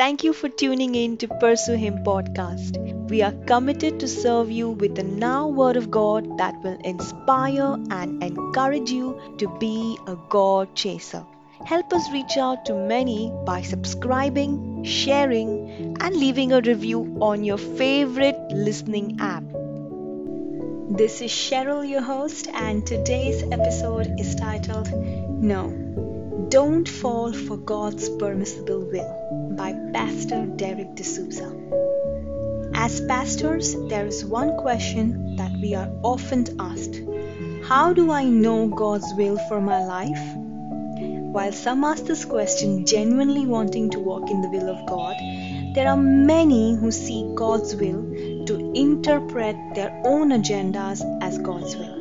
Thank you for tuning in to Pursue Him podcast. We are committed to serve you with the now word of God that will inspire and encourage you to be a God chaser. Help us reach out to many by subscribing, sharing, and leaving a review on your favorite listening app. This is Cheryl, your host, and today's episode is titled No, Don't Fall for God's Permissible Will by Pastor Derek D'Souza. As pastors, there is one question that we are often asked How do I know God's will for my life? While some ask this question genuinely wanting to walk in the will of God, there are many who seek God's will to interpret their own agendas as God's will.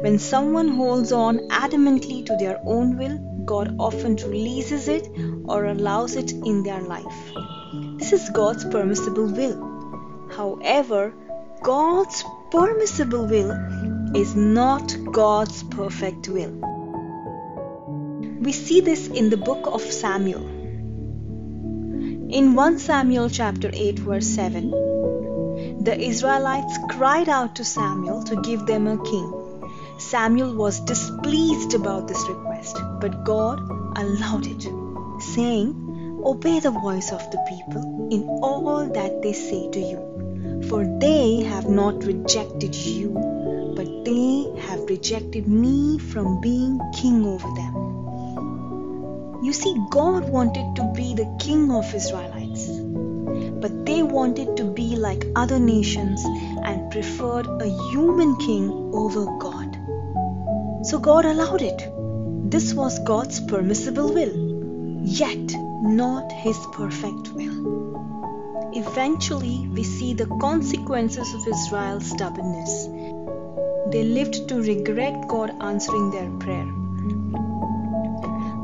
When someone holds on adamantly to their own will, God often releases it or allows it in their life. This is God's permissible will. However, God's permissible will is not God's perfect will. We see this in the book of Samuel. In 1 Samuel chapter 8 verse 7, the Israelites cried out to Samuel to give them a king. Samuel was displeased about this request, but God allowed it, saying, Obey the voice of the people in all that they say to you, for they have not rejected you, but they have rejected me from being king over them. You see, God wanted to be the king of Israelites, but they wanted to be like other nations and preferred a human king over God. So God allowed it. This was God's permissible will, yet not his perfect will. Eventually, we see the consequences of Israel's stubbornness. They lived to regret God answering their prayer.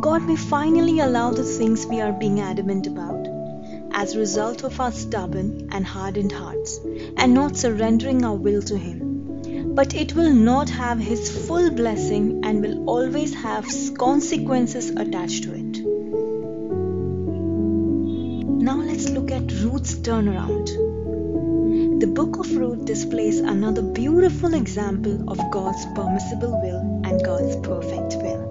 God may finally allow the things we are being adamant about as a result of our stubborn and hardened hearts and not surrendering our will to Him. But it will not have His full blessing and will always have consequences attached to it. Now let's look at Ruth's turnaround. The book of Ruth displays another beautiful example of God's permissible will and God's perfect will.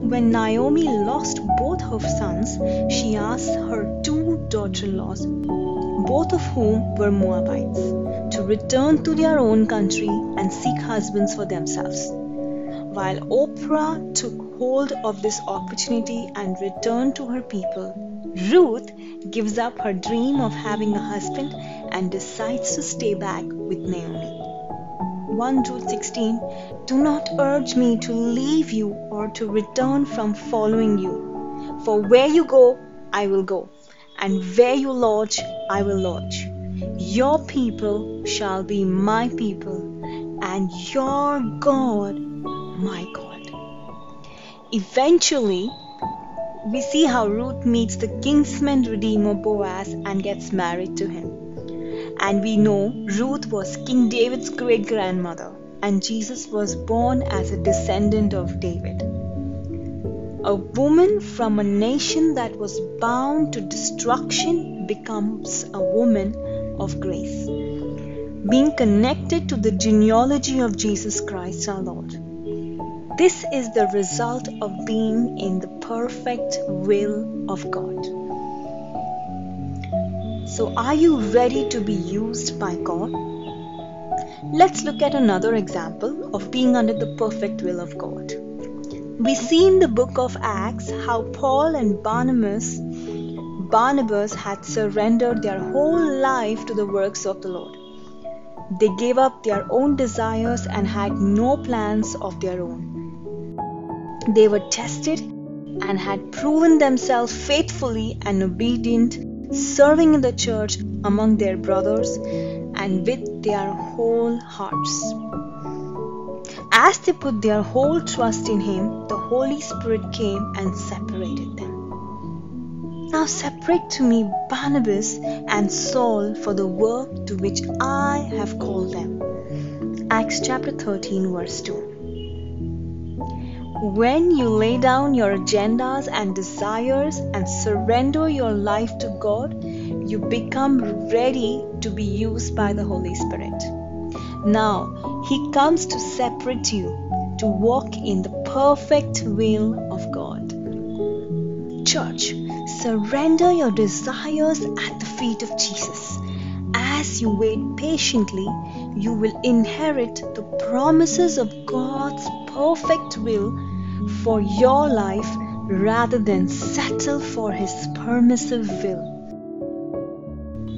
When Naomi lost both her sons, she asked her two daughter in laws, both of whom were Moabites, to return to their own country and seek husbands for themselves. While Orpah took hold of this opportunity and returned to her people, Ruth gives up her dream of having a husband and decides to stay back with Naomi. 1 Ruth 16 Do not urge me to leave you or to return from following you. For where you go, I will go, and where you lodge, I will lodge. Your people shall be my people, and your God, my God. Eventually, we see how Ruth meets the kinsman redeemer Boaz and gets married to him. And we know Ruth was King David's great grandmother, and Jesus was born as a descendant of David. A woman from a nation that was bound to destruction becomes a woman of grace, being connected to the genealogy of Jesus Christ our Lord. This is the result of being in the perfect will of God. So, are you ready to be used by God? Let's look at another example of being under the perfect will of God. We see in the book of Acts how Paul and Barnabas Barnabas had surrendered their whole life to the works of the Lord. They gave up their own desires and had no plans of their own. They were tested and had proven themselves faithfully and obedient serving in the church among their brothers and with their whole hearts. As they put their whole trust in Him, the Holy Spirit came and separated them. Now separate to me Barnabas and Saul for the work to which I have called them. Acts chapter 13, verse 2. When you lay down your agendas and desires and surrender your life to God, you become ready to be used by the Holy Spirit. Now, He comes to separate you to walk in the perfect will of God. Church, surrender your desires at the feet of Jesus. As you wait patiently, you will inherit the promises of God's perfect will for your life rather than settle for His permissive will.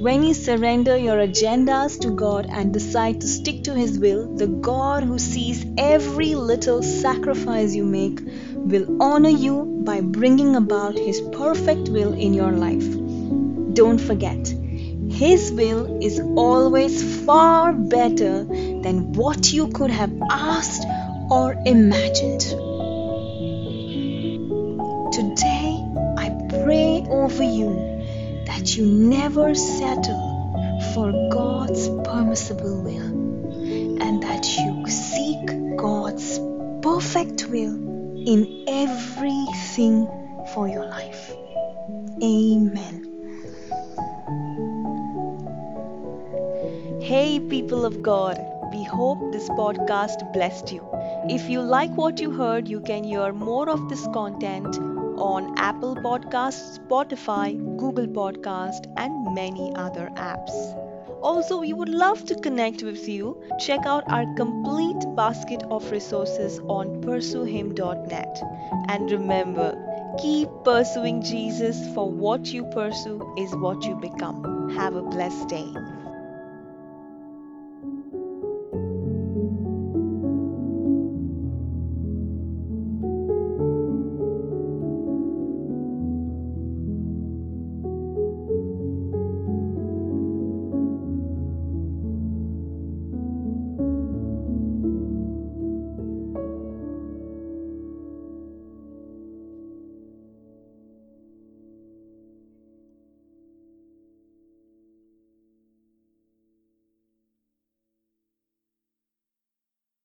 When you surrender your agendas to God and decide to stick to His will, the God who sees every little sacrifice you make will honor you by bringing about His perfect will in your life. Don't forget, His will is always far better than what you could have asked or imagined. Today, I pray over you that you never settle for God's permissible will and that you seek God's perfect will in everything for your life. Amen. Hey, people of God, we hope this podcast blessed you. If you like what you heard, you can hear more of this content on Apple Podcasts, Spotify, Google Podcast, and many other apps. Also, we would love to connect with you. Check out our complete basket of resources on pursuehim.net. And remember, keep pursuing Jesus, for what you pursue is what you become. Have a blessed day.